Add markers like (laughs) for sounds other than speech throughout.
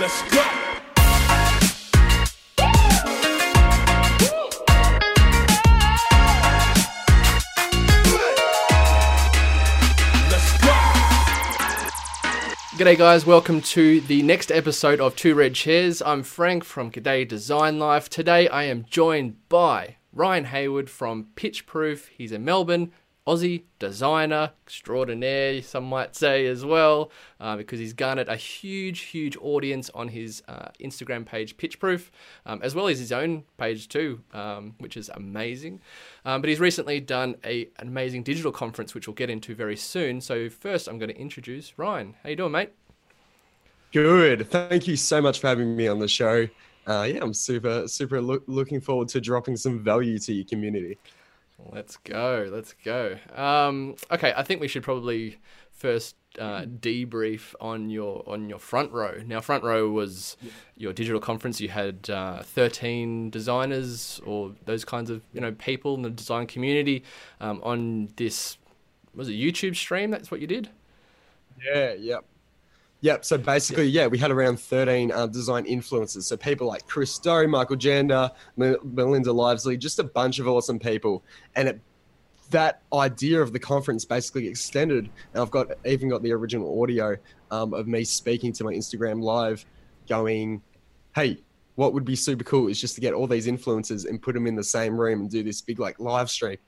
Let's go. G'day, guys. Welcome to the next episode of Two Red Chairs. I'm Frank from G'day Design Life. Today, I am joined by Ryan Hayward from Pitch Proof. He's a Melbourne Aussie designer extraordinaire, some might say as well, uh, because he's garnered a huge, huge audience on his uh, Instagram page, Pitchproof, um, as well as his own page too, um, which is amazing. Um, but he's recently done a, an amazing digital conference, which we'll get into very soon. So first, I'm going to introduce Ryan. How you doing, mate? Good. Thank you so much for having me on the show. Uh, yeah, I'm super, super loo- looking forward to dropping some value to your community. Let's go. Let's go. Um, okay, I think we should probably first uh, debrief on your on your front row. Now, front row was your digital conference. You had uh, thirteen designers or those kinds of you know people in the design community um, on this was it YouTube stream. That's what you did. Yeah, yep. Yep. So basically, yeah, we had around 13 uh, design influencers. So people like Chris Do, Michael Janda, Melinda Livsey, just a bunch of awesome people. And it, that idea of the conference basically extended. And I've got even got the original audio um, of me speaking to my Instagram live, going, "Hey, what would be super cool is just to get all these influencers and put them in the same room and do this big like live stream."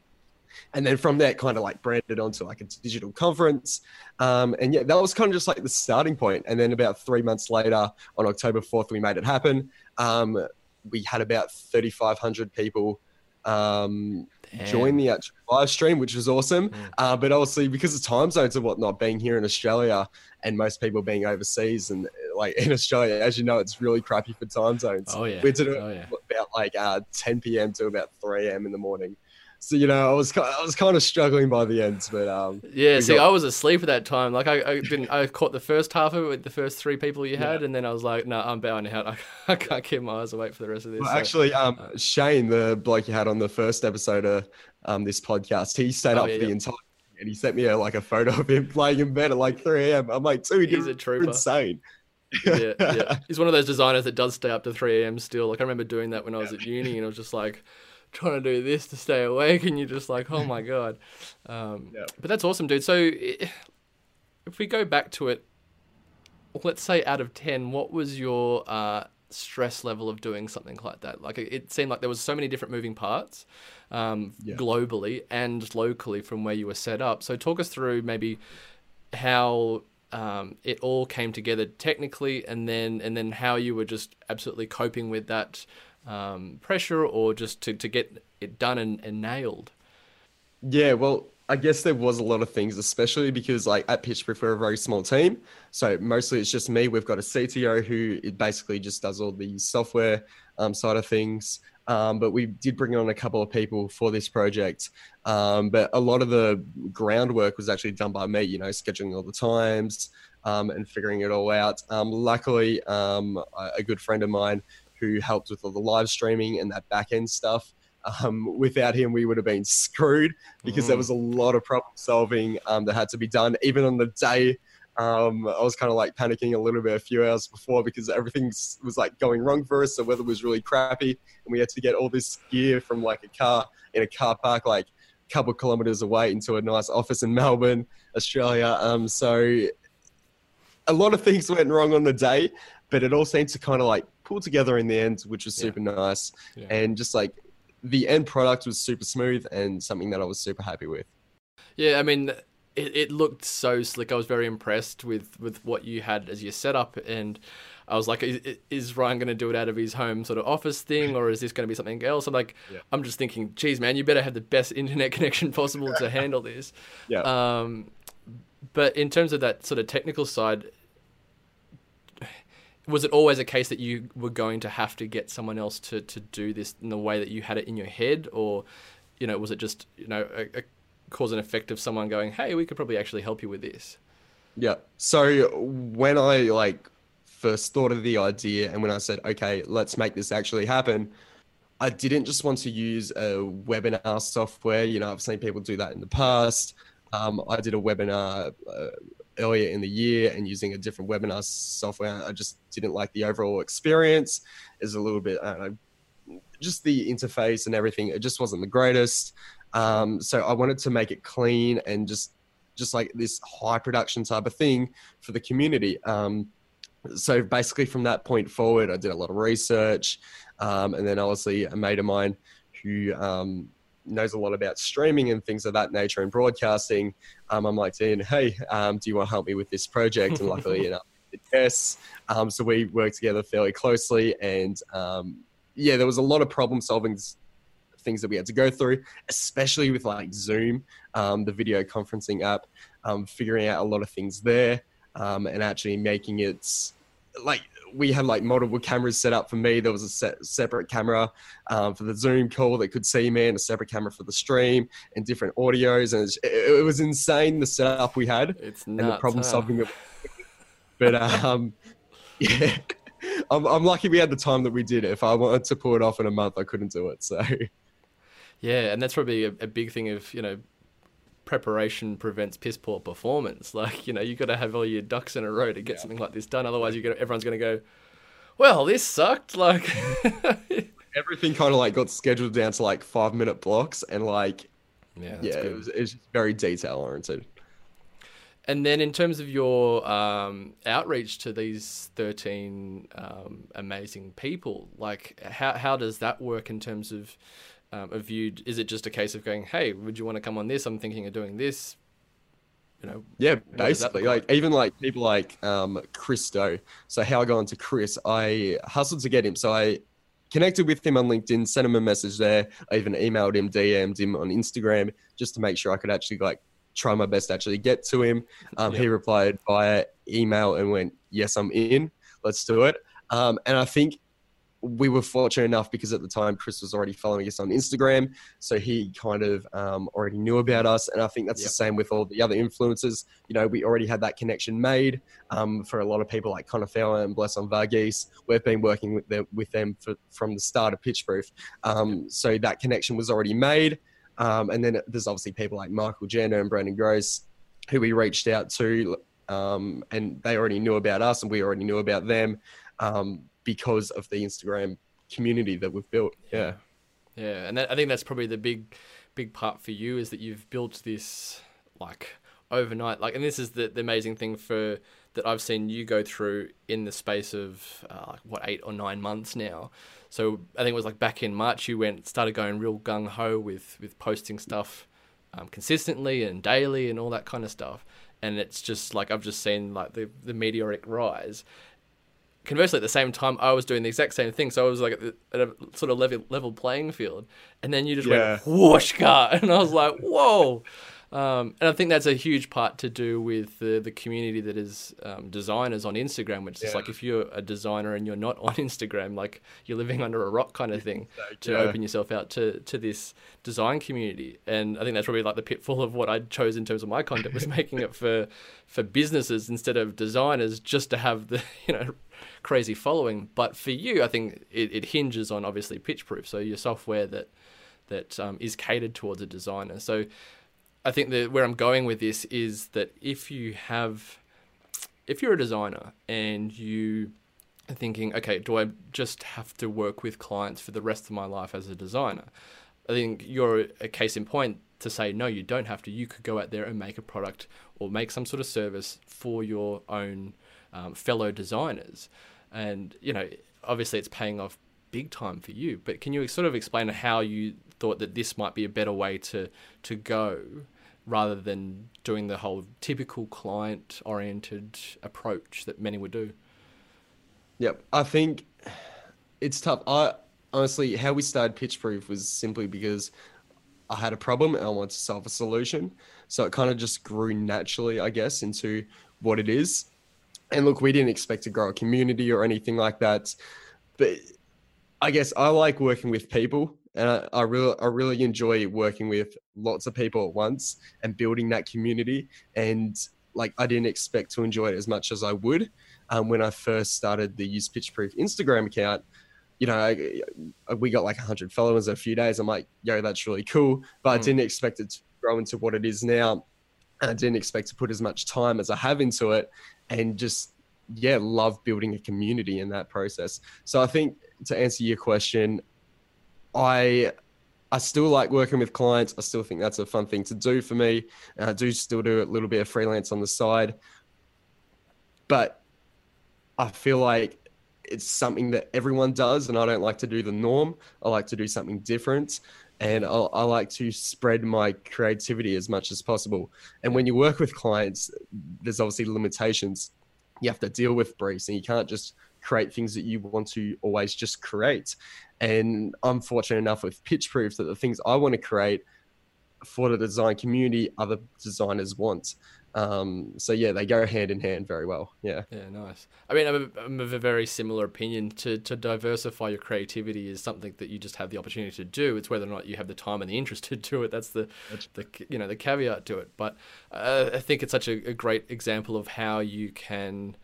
And then from that kind of like branded onto like a digital conference um, and yeah that was kind of just like the starting point and then about three months later on october 4th we made it happen um, we had about 3500 people um, join the actual live stream which was awesome Mm. uh, but obviously because of time zones and whatnot being here in australia and most people being overseas and like in australia as you know it's really crappy for time zones Oh yeah. we did it Oh yeah. about like uh, 10 p.m. to about 3 a.m. in the morning. So you know, I was I was kind of struggling by the ends, but um, Yeah, see, got- I was asleep at that time. Like, I, I didn't. I caught the first half of it with the first three people you had, and then I was like, "No, I'm bowing out. I, (laughs) I can't keep my eyes awake for the rest of this." well, So- actually, um, Shane, the bloke you had on the first episode of um, this podcast, he stayed Oh, up yeah, for the yeah. entire and he sent me a, like a photo of him playing in bed at like 3 a.m. I'm like, dude, He's a trooper. insane. yeah, yeah. (laughs) He's one of those designers that does stay up to 3 a.m. still. Like, I remember doing that when I was at uni, and I was just like trying to do this to stay awake, and you're just like, oh my God. Um, (laughs) Yeah. But that's awesome, dude. So, if we go back to it, let's say out of 10, what was your uh, stress level of doing something like that? Like, it, it seemed like there was so many different moving parts um, Yeah. globally and locally from where you were set up. So, talk us through maybe how um, it all came together technically, and then and then how you were just absolutely coping with that um, pressure, or just to, to get it done and, and nailed. Yeah, well, I guess there was a lot of things, especially because like at Pitchproof we're a very small team, so mostly it's just me. We've got a CTO who it basically just does all the software um, side of things. Um, but we did bring on a couple of people for this project. Um, but a lot of the groundwork was actually done by me, you know, scheduling all the times um, and figuring it all out. Um, luckily, um, a good friend of mine who helped with all the live streaming and that back end stuff. Um, without him, we would have been screwed because there Mm. was a lot of problem solving um, that had to be done. Even on the day, um, I was kind of like panicking a little bit a few hours before because everything was like going wrong for us. The weather was really crappy, and we had to get all this gear from like a car in a car park, like a couple kilometers away, into a nice office in Melbourne, Australia. Um, so a lot of things went wrong on the day, but it all seemed to kind of like pull together in the end, which was Yeah. super nice. Yeah. And just like the end product was super smooth and something that I was super happy with. Yeah, I mean, it, it looked so slick. I was very impressed with, with what you had as your setup, and I was like, is, is Ryan going to do it out of his home sort of office thing, or is this going to be something else? I'm like, Yeah. I'm just thinking, geez, man, you better have the best internet (laughs) connection possible to (laughs) handle this. Yeah. Um, but in terms of that sort of technical side, was it always a case that you were going to have to get someone else to, to do this in the way that you had it in your head, or you know, was it just you know a, a cause and effect of someone going, hey, we could probably actually help you with this? Yeah. So when I like first thought of the idea and when I said, okay, let's make this actually happen, I didn't just want to use a webinar software. You know, I've seen people do that in the past. Um, I did a webinar uh, earlier in the year and using a different webinar software. I just didn't like the overall experience. Is a little bit, I don't know, just the interface and everything. It just wasn't the greatest. Um, so I wanted to make it clean and just just like this high production type of thing for the community. Um, so basically, from that point forward, I did a lot of research, um, and then obviously a mate of mine who um, knows a lot about streaming and things of that nature and broadcasting. Um, I'm like, saying, hey, um, do you want to help me with this project? And luckily, you know, yes. Um, so we worked together fairly closely, and um, yeah, there was a lot of problem solving things that we had to go through, especially with like Zoom, um, the video conferencing app, um, figuring out a lot of things there, and actually making it like we had like multiple cameras set up for me. There was a set, separate camera um, for the Zoom call that could see me, and a separate camera for the stream, and different audios, and it, it was insane the setup we had It's and the problem huh? solving. That, but um, (laughs) yeah. I'm, I'm lucky we had the time that we did. If I wanted to pull it off in a month, I couldn't do it. So Yeah, and that's probably a, a big thing of you know preparation prevents piss poor performance. (laughs) Like you know you've got to have all your ducks in a row to get something like this done. Otherwise, you everyone's going to go, well, this sucked. (laughs) Like (laughs) everything kind of like got scheduled down to like five minute blocks, and like yeah, yeah, good. it was, it was very detail oriented. And then in terms of your um, outreach to these 13 um, amazing people, like how, how does that work in terms of um, a view? Is it just a case of going, hey, would you want to come on this? I'm thinking of doing this. You know, Yeah, basically, like even like people like um Chris Do. So how I got onto Chris, I hustled to get him. So I connected with him on LinkedIn, sent him a message there. I even emailed him, DM'd him on Instagram just to make sure I could actually like try my best to actually get to him. Um, He replied via email and went, "Yes, I'm in. Let's do it." Um, and I think we were fortunate enough because at the time Chris was already following us on Instagram, so he kind of um, already knew about us. And I think that's Yep. the same with all the other influencers. You know, we already had that connection made. Um, for a lot of people like Connor Fowler and Bless on Varghese, we've been working with them, with them for, from the start of Pitchproof. Um, so that connection was already made. Um, and then there's obviously people like Michael Janda and Brandon Gross, who we reached out to, um, and they already knew about us, and we already knew about them um, because of the Instagram community that we've built. Yeah. Yeah, and that, I think that's probably the big, big part for you is that you've built this like overnight. Like, and this is the, the amazing thing for that I've seen you go through in the space of uh, like what eight or nine months now. So I think it was like back in March you went started going real gung ho with with posting stuff um, consistently and daily and all that kind of stuff. And it's just like I've just seen like the the meteoric rise conversely, at the same time, I was doing the exact same thing. So I was like at, the, at a sort of level level playing field, and then you just Yeah. went whoosh, car, (laughs) and I was like, whoa. Um, and I think that's a huge part to do with the, the community that is um, designers on Instagram, which is like if you're a designer and you're not on (laughs) Instagram, like you're living under a rock kind of thing to Yeah. open yourself out to, to this design community. And I think that's probably like the pitfall of what I chose in terms of my content was (laughs) making it for for businesses instead of designers just to have the (laughs) you know crazy following. But for you, I think it, it hinges on obviously pitch proof. So your software that that um, is catered towards a designer. So I think that where I'm going with this is that if you have, if you're a designer and you are thinking, okay, do I just have to work with clients for the rest of my life as a designer? I think you're a case in point to say, no, you don't have to. You could go out there and make a product or make some sort of service for your own um, fellow designers. And, you know, obviously it's paying off big time for you. But can you sort of explain how you thought that this might be a better way to, to go rather than doing the whole typical client oriented approach that many would do? Yep. I think it's tough. I honestly, how we started Pitchproof was simply because I had a problem and I wanted to solve a solution. So it kind of just grew naturally, I guess, into what it is. And look, we didn't expect to grow a community or anything like that. But I guess I like working with people and I, I really I really enjoy working with lots of people at once and building that community. And like I didn't expect to enjoy it as much as I would um, when I first started the Use Pitchproof Instagram account. You know, I, I- we got like 100 followers in a few days. I'm like, yo, that's really cool. But I Mm. didn't expect it to grow into what it is now. And I didn't expect to put as much time as I have into it and just, yeah, love building a community in that process. So I think to answer your question, I I still like working with clients. I still think that's a fun thing to do for me. And I do still do a little bit of freelance on the side. But I feel like it's something that everyone does, and I don't like to do the norm. I like to do something different, and I, I like to spread my creativity as much as possible. And when you work with clients, there's obviously limitations. You have to deal with briefs, and you can't just create things that you want to always just create. And I'm fortunate enough with Pitch Proof that the things I want to create for the design community, other designers want. Um, so yeah, they go hand in hand very well. Yeah. Yeah, nice. I mean, I'm, a, I'm of a very similar opinion. To to diversify your creativity is something that you just have the opportunity to do. It's whether or not you have the time and the interest to do it. That's the the you know the caveat to it. But uh, I think it's such a, a great example of how you can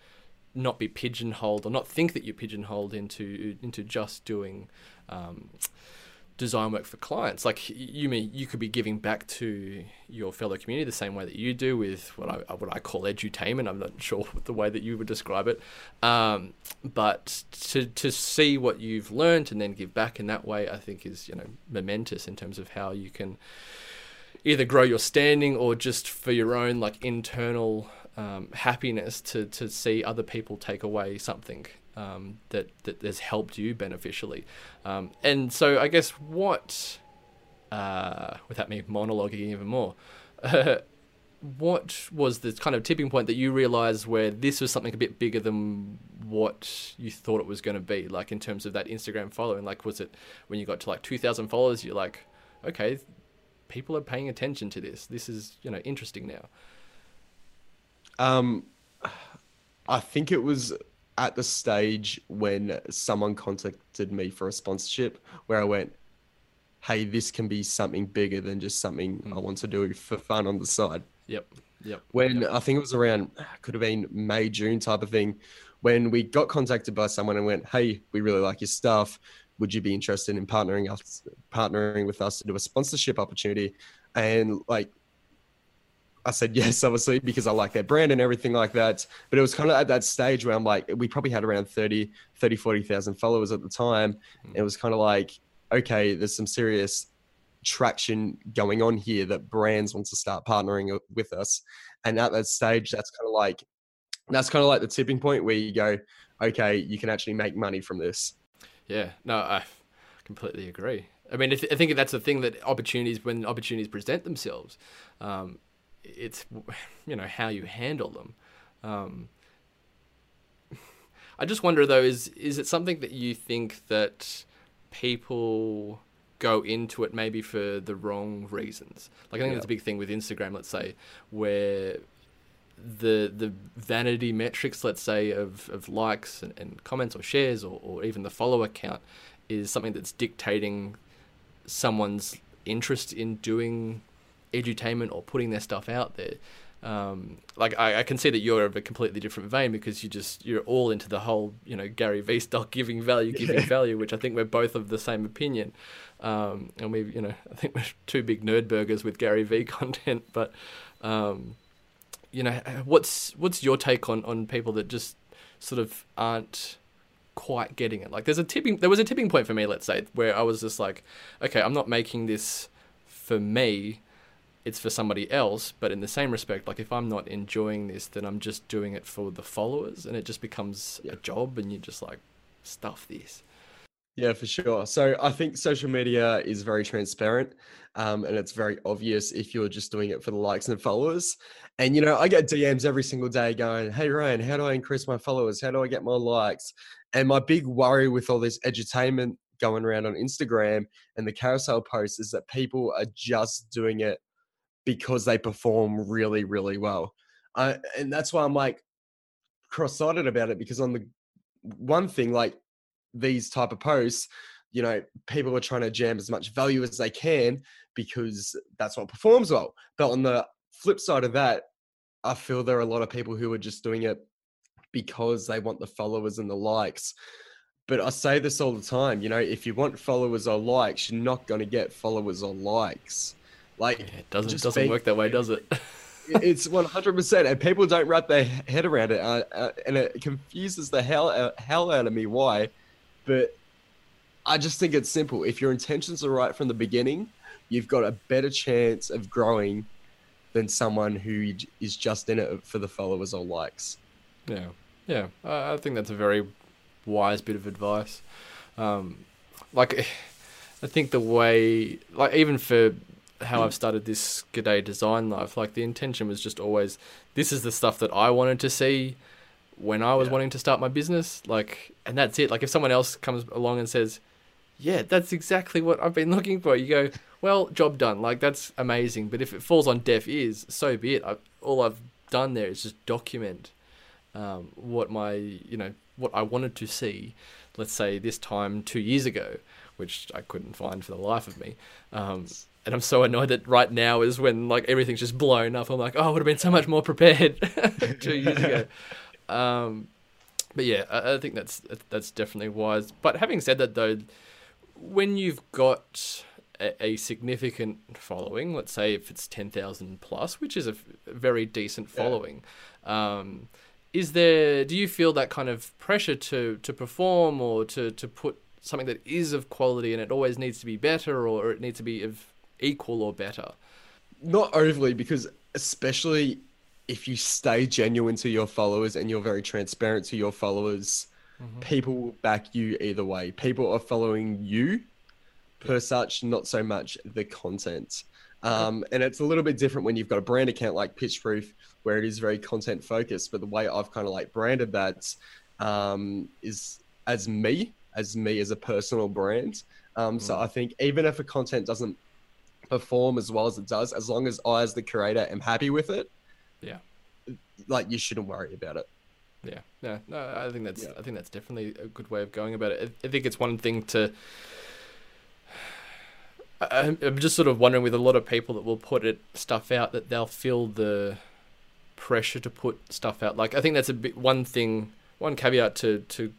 not be pigeonholed or not think that you're pigeonholed into into just doing um, design work for clients. Like you mean you could be giving back to your fellow community the same way that you do with what I what I call edutainment. I'm not (laughs) sure the way that you would describe it, um, but to to see what you've learned and then give back in that way, I think is you know momentous in terms of how you can either grow your standing or just for your own like internal um, happiness to to see other people take away something um, that that has helped you beneficially. Um, and so I guess what, uh, without me monologuing even more, uh, (laughs) what was the kind of tipping point that you realized where this was something a bit bigger than what you thought it was going to be? Like in terms of that Instagram following, like was it when you got to like two thousand followers? You're like, okay, people are paying attention to this. This is you know interesting now. Um, I think it was at the stage when someone contacted me for a sponsorship where I went, hey, this can be something bigger than just something mm. I want to do for fun on the side. Yep. Yep. When yep. I think it was around, could have been May, June type of thing, when we got contacted by someone and went, hey, we really like your stuff. Would you be interested in partnering us, partnering with us to do a sponsorship opportunity? And like I said yes, obviously, because I like their brand and everything like that. But it was kind of at that stage where I'm like, we probably had around 30, 30, 40,000 followers at the time. Mm. It was kind of like, okay, there's some serious traction going on here that brands want to start partnering with us. And at that stage, that's kind of like, that's kind of like the tipping point where you go, okay, you can actually make money from this. Yeah, no, I completely agree. I mean, I think that's the thing that opportunities, when opportunities present themselves, um, it's you know how you handle them. Um, I just wonder though, is is it something that you think that people go into it maybe for the wrong reasons? Like I think yeah. that's a big thing with Instagram, let's say, where the the vanity metrics, let's say, of, of likes and, and comments or shares or, or even the follower count is something that's dictating someone's interest in doing edutainment or putting their stuff out there. Um, like I, I, can see that you're of a completely different vein because you just you're all into the whole you know Gary Vee style (laughs) giving value, giving yeah. value, which I think we're both of the same opinion. Um, and we you know (laughs) I think we're two big nerd burgers with Gary Vee (laughs) content, but um, you know what's what's your take on on people that just sort of aren't quite getting it? Like there's a tipping there was a tipping point for me, let's say, where I was just like, okay, I'm not making this for me it's for somebody else, but in the same respect, like if I'm not enjoying this, then I'm just doing it for the followers, and it just becomes yeah. a job, and you just like stuff this. Yeah, for sure. So I think social media is very transparent, um, and it's very obvious if you're just doing it for the likes and followers. And you know, I get DMs every single day going, "Hey Ryan, how do I increase my followers? How do I get more likes?" And my big worry with all this edutainment going around on Instagram and the carousel posts is that people are just doing it because they perform really, really well. Uh, and that's why I'm like cross-sided about it because on the one thing, like these type of posts, you know, people are trying to jam as much value as they can because that's what performs well. But on the flip side of that, I feel there are a lot of people who are just doing it because they want the followers and the likes. But I say this all the time, you know, if you want followers or likes, you're not going to get followers or likes. Like it doesn't doesn't work that way, does it? (laughs) it's 100%. And people don't wrap their head around it. Uh, uh, and it confuses the hell, uh, hell out of me why. But I just think it's simple. If your intentions are right from the beginning, you've got a better chance of growing than someone who is just in it for the followers or likes. Yeah, yeah. I think that's a very wise bit of advice. Um, like, (sighs) I think the way, like, even for how I've started this G'day Design Life, like, the intention was just always this is the stuff that I wanted to see when I was yeah. wanting to start my business. Like, and that's it. Like, if someone else comes along and says, yeah, that's exactly what I've been (laughs) looking for, you go, well, job done. Like, that's amazing. But if it falls on deaf ears, so be it. I, all I've done there is just document um, what my, you know, what I wanted to see, let's say this time two years ago, which I couldn't find for the life of me. Um, and I'm so annoyed that right now is when like everything's just blown up. I'm like, oh, I would have been so much more prepared (laughs) two years ago. Um, but yeah, I, I, think that's that's definitely wise. But having said that, though, when you've got a, a significant following, let's say if it's ten thousand plus, which is a very decent following. Yeah. Um, is there do you feel that kind of pressure to to perform or to to put something that is of quality and it always needs to be better or it needs to be of equal or better not overly because especially if you stay genuine to your followers and you're very transparent to your followers mm-hmm. people will back you either way people are following you per such not so much the content um, and it's a little bit different when you've got a brand account like pitchproof where it is very content focused. But the way I've kind of like branded that um, is as me, as me as a personal brand. Um, mm. So I think even if a content doesn't perform as well as it does, as long as I, as the creator, am happy with it, yeah, like you shouldn't worry about it. Yeah, no, no, I think that's yeah. I think that's definitely a good way of going about it. I think it's one thing to. (sighs) I'm just sort of wondering with a lot of people that will put it stuff out that they'll feel the pressure to put stuff out. Like I think that's a bit one thing, one caveat to to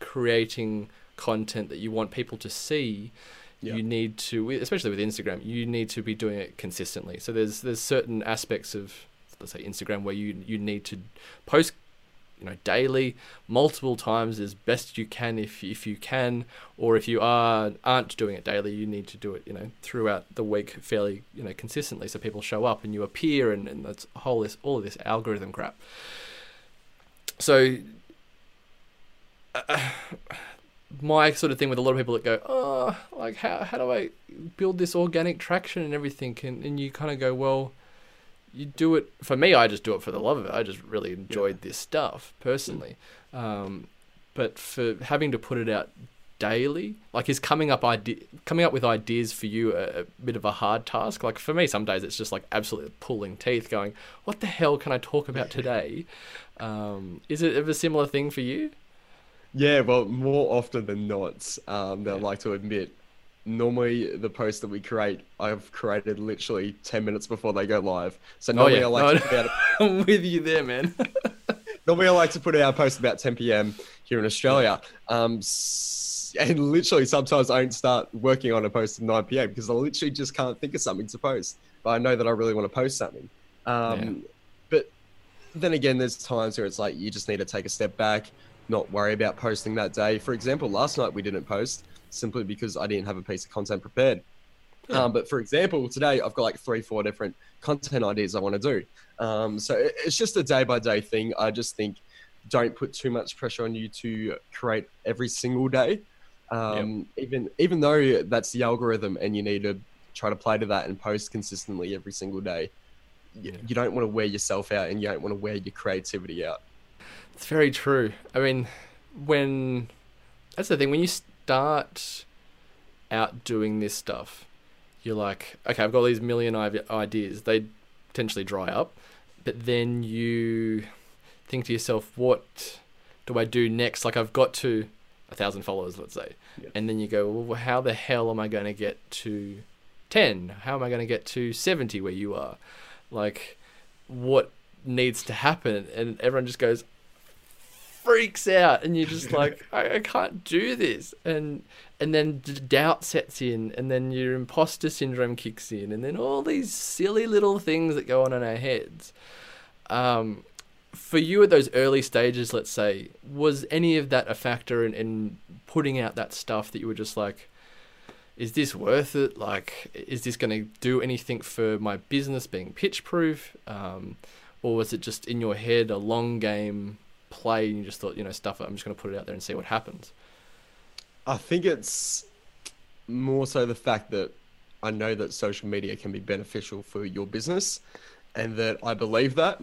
creating content that you want people to see. You need to, especially with Instagram, you need to be doing it consistently. So there's there's certain aspects of let's say Instagram where you you need to post you know daily multiple times as best you can if if you can or if you are aren't doing it daily you need to do it you know throughout the week fairly you know consistently. So people show up and you appear and, and that's whole this all of this algorithm crap. So uh, my sort of thing with a lot of people that go oh like how, how do i build this organic traction and everything and, and you kind of go well you do it for me. I just do it for the love of it. I just really enjoyed yeah. this stuff personally. Um, but for having to put it out daily, like is coming up idea coming up with ideas for you a, a, bit of a hard task. Like for me, some days it's just like absolutely pulling teeth, going, "What the hell can I talk about (laughs) today?" um, is it a similar thing for you? Yeah, well, more often than not, um, yeah. like to admit normally the posts that we create, I've created literally 10 minutes before they go live. So oh, normally oh, yeah. I like no, to put out (laughs) I'm with you there, man. (laughs) normally I like to put out a post about 10 p.m. here in Australia. Um, and literally sometimes I don't start working on a post at 9 p.m. because I literally just can't think of something to post. But I know that I really want to post something. Um, yeah. But then again, there's times where it's like you just need to take a step back, not worry about posting that day. For example, last night we didn't post simply because I didn't have a piece of content prepared. Yeah. Um, but for example, today I've got like three, four different content ideas I want to do. Um, so it's just a day by day thing. I just think don't put too much pressure on you to create every single day. Um, yep. Even even though that's the algorithm and you need to try to play to that and post consistently every single day, you, yeah. you don't want to wear yourself out and you don't want to wear your creativity out. It's very true. I mean, when that's the thing when you start out doing this stuff, you're like, okay, I've got these million ideas. They potentially dry up, but then you think to yourself, what do I do next? Like I've got to a thousand followers, let's say, yeah. and then you go, well, how the hell am I going to get to ten? How am I going to get to seventy where you are? Like, what needs to happen? And everyone just goes, freaks out, and you're just like, I, I can't do this, and and then doubt sets in, and then your imposter syndrome kicks in, and then all these silly little things that go on in our heads. Um, for you at those early stages, let's say, was any of that a factor in, in putting out that stuff that you were just like, is this worth it? Like, is this going to do anything for my business being pitch proof? Um, or was it just in your head a long game play and you just thought, you know, stuff it, I'm just going to put it out there and see what happens? I think it's more so the fact that I know that social media can be beneficial for your business and that I believe that.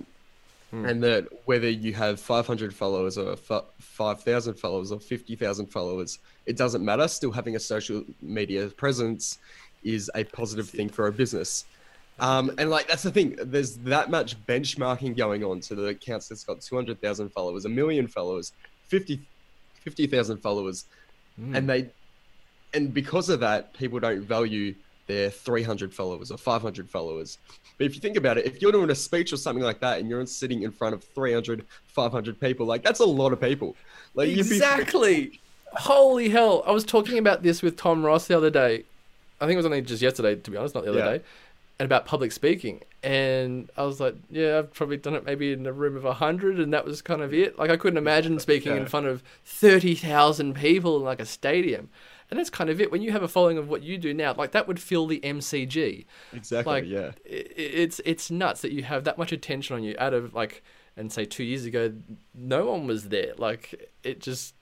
Hmm. And that whether you have 500 followers or 5,000 followers or 50,000 followers, it doesn't matter. Still having a social media presence is a positive thing for a business. Um, and like that's the thing. There's that much benchmarking going on. So the accounts that's got 200,000 followers, a million followers, 50 50,000 followers, Hmm. and they, and because of that, people don't value their 300 followers or 500 followers. But if you think about it, if you're doing a speech or something like that, and you're sitting in front of 300, 500 people, like that's a lot of people. Like you'd be- Exactly. Holy hell. I was talking about this with Tom Ross the other day. I think it was only just yesterday, to be honest, not the other Yeah. day. And about public speaking. And I was like, yeah, I've probably done it maybe in a room of 100, and that was kind of it. Like, I couldn't imagine speaking in front of 30,000 people in like a stadium. And that's kind of it. When you have a following of what you do now, like that would fill the MCG exactly, like yeah. i- i- it's it's nuts that you have that much attention on you out of like and say two years ago no one was there like it just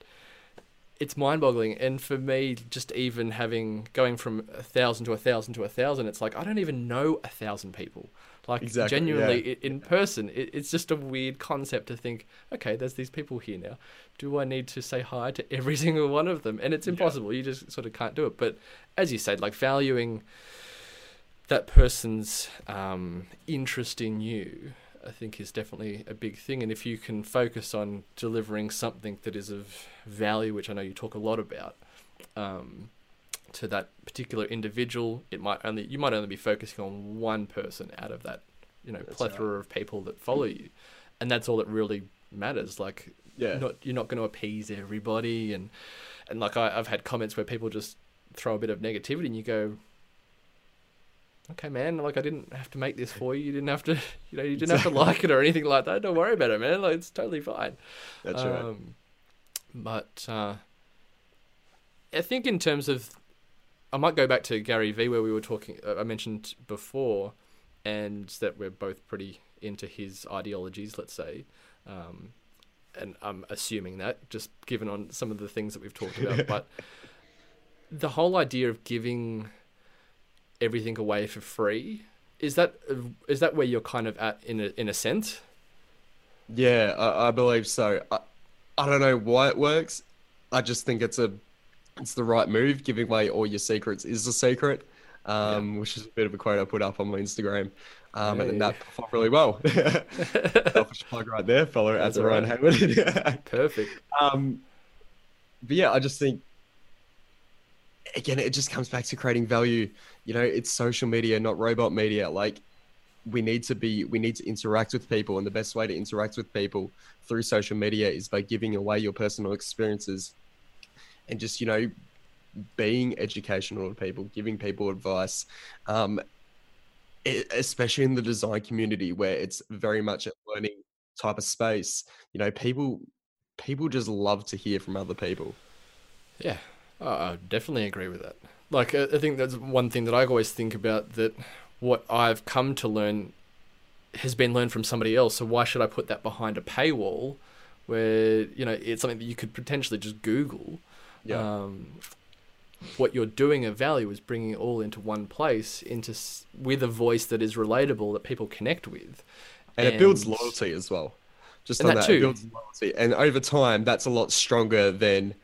it's mind-boggling. And for me just even having going from a thousand to a thousand to a thousand it's like i don't even know a thousand people. Like Exactly, genuinely i in person it, it's just a weird concept to think okay there's these people here now. Do i need to say hi to every (laughs) single one of them? And it's impossible. You just sort of can't do it. But as you said like valuing that person's um, interest in you, I think, is definitely a big thing. And if you can focus on delivering something that is of value, which I know you talk a lot about, um, to that particular individual, it might only you might only be focusing on one person out of that, you know, That's plethora of people that follow you, and that's all that really matters. Like, Yeah. not you're not going to appease everybody, and and like I, I've had comments where people just throw a bit of negativity, and you go, okay, man, like I didn't have to make this for you. You didn't have to, (laughs) you know, you didn't have to like it or anything like that. Don't worry about it, man. Like it's totally fine. That's right. Um, but uh, I think in terms of, I might go back to Gary Vee where we were talking. Uh, I mentioned before, and that we're both pretty into his ideologies. Let's say. Um, and I'm assuming that just given on some of the things that we've talked about, (laughs) but the whole idea of giving everything away for free is that is that where you're kind of at in a in a sense? Yeah, I, I believe so. I, I don't know why it works. I just think it's a it's the right move. Giving away all your secrets is a secret, um, which is a bit of a quote I put up on my Instagram, um, and Hey. that performed really well. (laughs) Selfish plug right there. Follow at That's Ryan all Hayward. (laughs) Perfect. um, but yeah, I just think again, it just comes back to creating value. You know, it's social media, not robot media. Like we need to be, we need to interact with people, and the best way to interact with people through social media is by giving away your personal experiences, and just you know, being educational to people, giving people advice. Um, especially in the design community where it's very much a learning type of space. You know, people people just love to hear from other people. Yeah, I I definitely agree with that. Like, I I think that's one thing that I always think about that what I've come to learn has been learned from somebody else. So why should I put that behind a paywall where, you know, it's something that you could potentially just Google? Um, what you're doing of value is bringing it all into one place, into with a voice that is relatable that people connect with, and it builds loyalty as well. Just And on that that, too. it builds loyalty, and over time, that's a lot stronger than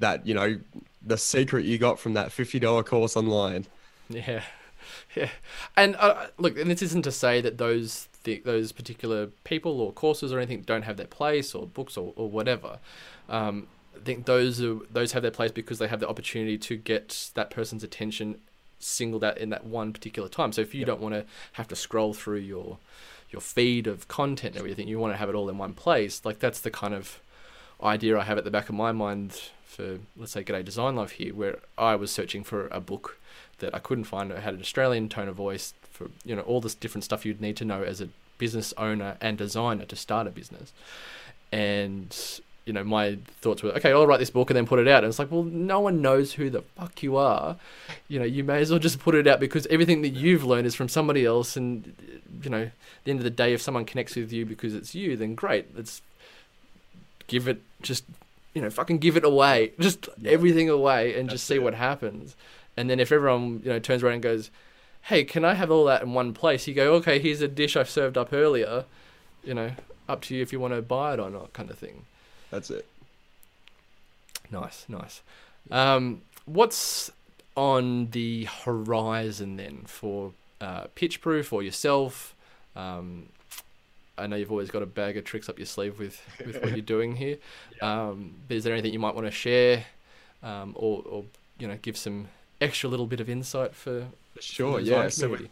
that. You know, the secret you got from that fifty dollar course online. Yeah, (laughs) yeah. And uh, look, and this isn't to say that those th- those particular people or courses or anything don't have their place or books or, or whatever. Um, I think those are, those have their place because they have the opportunity to get that person's attention singled out in that one particular time. So if you Yep. don't want to have to scroll through your your feed of content and everything, you want to have it all in one place. Like that's the kind of idea I have at the back of my mind for let's say G'day Design Life here, where I was searching for a book that I couldn't find. It had an Australian tone of voice for you know all this different stuff you'd need to know as a business owner and designer to start a business. And you know, my thoughts were, okay, I'll write this book and then put it out. And it's like, well, no one knows who the fuck you are. You know, you may as well just put it out because everything that you've learned is from somebody else. And, you know, at the end of the day, if someone connects with you because it's you, then great. Let's give it, just, you know, fucking give it away. Just yeah. everything away and That's just see it. what happens. And then if everyone, you know, turns around and goes, hey, can I have all that in one place? You go, okay, here's a dish I served up earlier. You know, up to you if you want to buy it or not, kind of thing. That's it. Nice, nice. Um, what's on the horizon then for uh, Pitchproof or yourself? Um, I know you've always got a bag of tricks up your sleeve with, with what you're (laughs) doing here. Yeah. Um, but is there anything you might want to share um, or, or, you know, give some extra little bit of insight for Sure, yeah. So we're,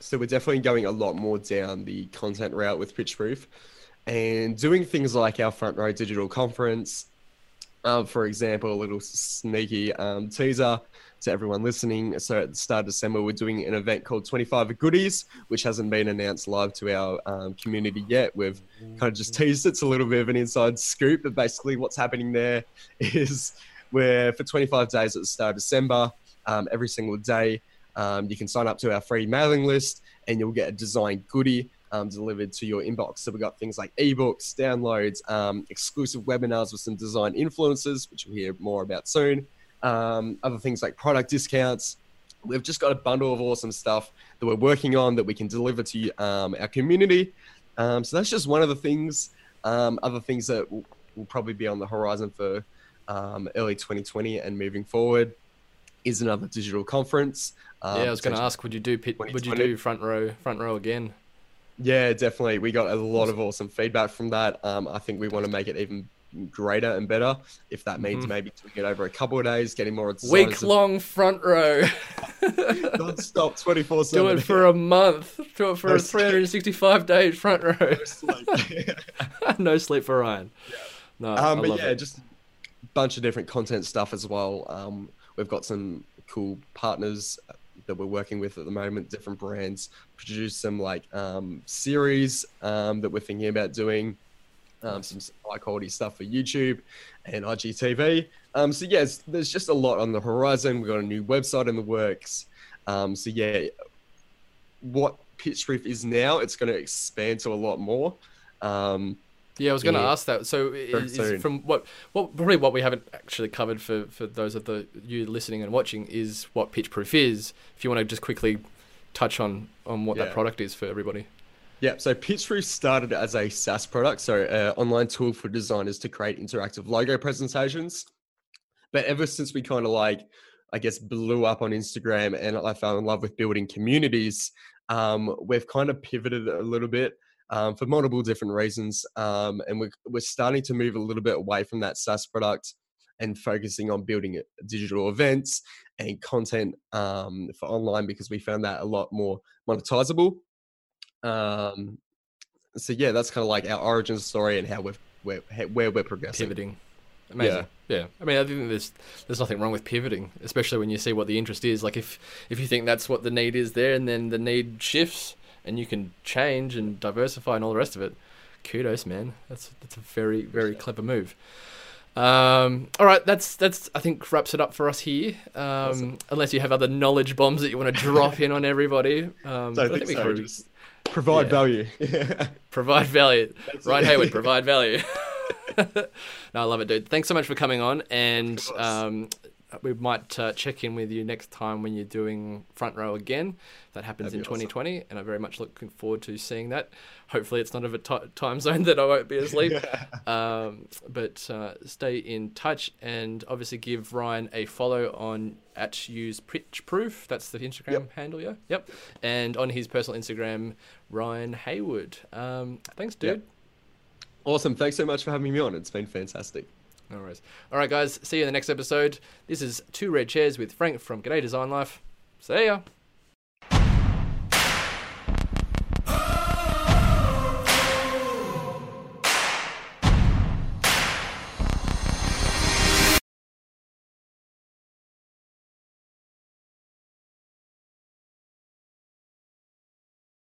so we're definitely going a lot more down the content route with Pitchproof and doing things like our front row digital conference. Um, for example, a little sneaky um, teaser to everyone listening. So at the start of December, we're doing an event called 25 Goodies, which hasn't been announced live to our um, community yet. We've kind of just teased it's a little bit of an inside scoop, but basically what's happening there (laughs) is we're for 25 days at the start of December, um, every single day, um, you can sign up to our free mailing list and you'll get a design goodie um, delivered to your inbox. So we've got things like ebooks, downloads, um, exclusive webinars with some design influencers, which we'll hear more about soon. Um, other things like product discounts. We've just got a bundle of awesome stuff that we're working on that we can deliver to um, our community. Um, so that's just one of the things. Um, other things that will, will, probably be on the horizon for early 2020 and moving forward is another digital conference. yeah, I was going to ask, would you do pit, would you do front row front row again? Yeah, definitely. We got a lot of awesome feedback from that. Um, I think we want to make it even greater and better. If that means mm-hmm. maybe doing it over a couple of days, getting more week long front row, (laughs) non-stop, twenty four seven. Do it for a month. Do it for no a three hundred and sixty five days front row. No sleep. (laughs) no sleep for Ryan. Yeah. No, um, but yeah, it. just a bunch of different content stuff as well. Um, we've got some cool partners that we're working with at the moment, different brands, produce some like um, series um, that we're thinking about doing, um, some high quality stuff for YouTube and IGTV. Um, so yes, there's just a lot on the horizon. We've got a new website in the works. Um, so yeah, what Pitch Pitchproof is now, it's going to expand to a lot more. Um, yeah, I was going to yeah. ask that. So, is, is from what, what probably what we haven't actually covered for, for those of the you listening and watching is what Pitchproof is. If you want to just quickly touch on on what yeah. that product is for everybody. Yeah, so Pitchproof started as a SaaS product, so an online tool for designers to create interactive logo presentations. But ever since we kind of like, I guess, blew up on Instagram and I fell in love with building communities, um, we've kind of pivoted a little bit um, for multiple different reasons. Um, and we're, we're starting to move a little bit away from that SaaS product and focusing on building digital events and content um, for online because we found that a lot more monetizable. Um, so yeah, that's kind of like our origin story and how we're, we're where we're progressing. Pivoting. Amazing. Yeah. yeah. I mean, I think there's there's nothing wrong with pivoting, especially when you see what the interest is. Like if if you think that's what the need is there, and then the need shifts, and you can change and diversify and all the rest of it. Kudos, man. That's that's a very very clever move. Um, all right, that's that's I think wraps it up for us here. Um, awesome. Unless you have other knowledge bombs that you want to (laughs) drop in on everybody. Um, Don't think, think so. Just provide yeah. value. (laughs) provide value. (laughs) That's Ryan Hayward, (laughs) provide value. no, I love it, dude. Thanks so much for coming on, and um, we might uh, check in with you next time when you're doing front row again. That happens in 2020, awesome. and I'm very much looking forward to seeing that. Hopefully, it's not of a t- time zone that I won't be asleep. (laughs) um, but uh, stay in touch, and obviously give Ryan a follow on at use pitch proof. That's the Instagram yep. handle, yeah. Yep. And on his personal Instagram, Ryan Hayward. Um, thanks, dude. Yep. Awesome. Thanks so much for having me on. It's been fantastic. No worries. All right, guys. See you in the next episode. This is Two Red Chairs with Frank from G'day Design Life. See ya.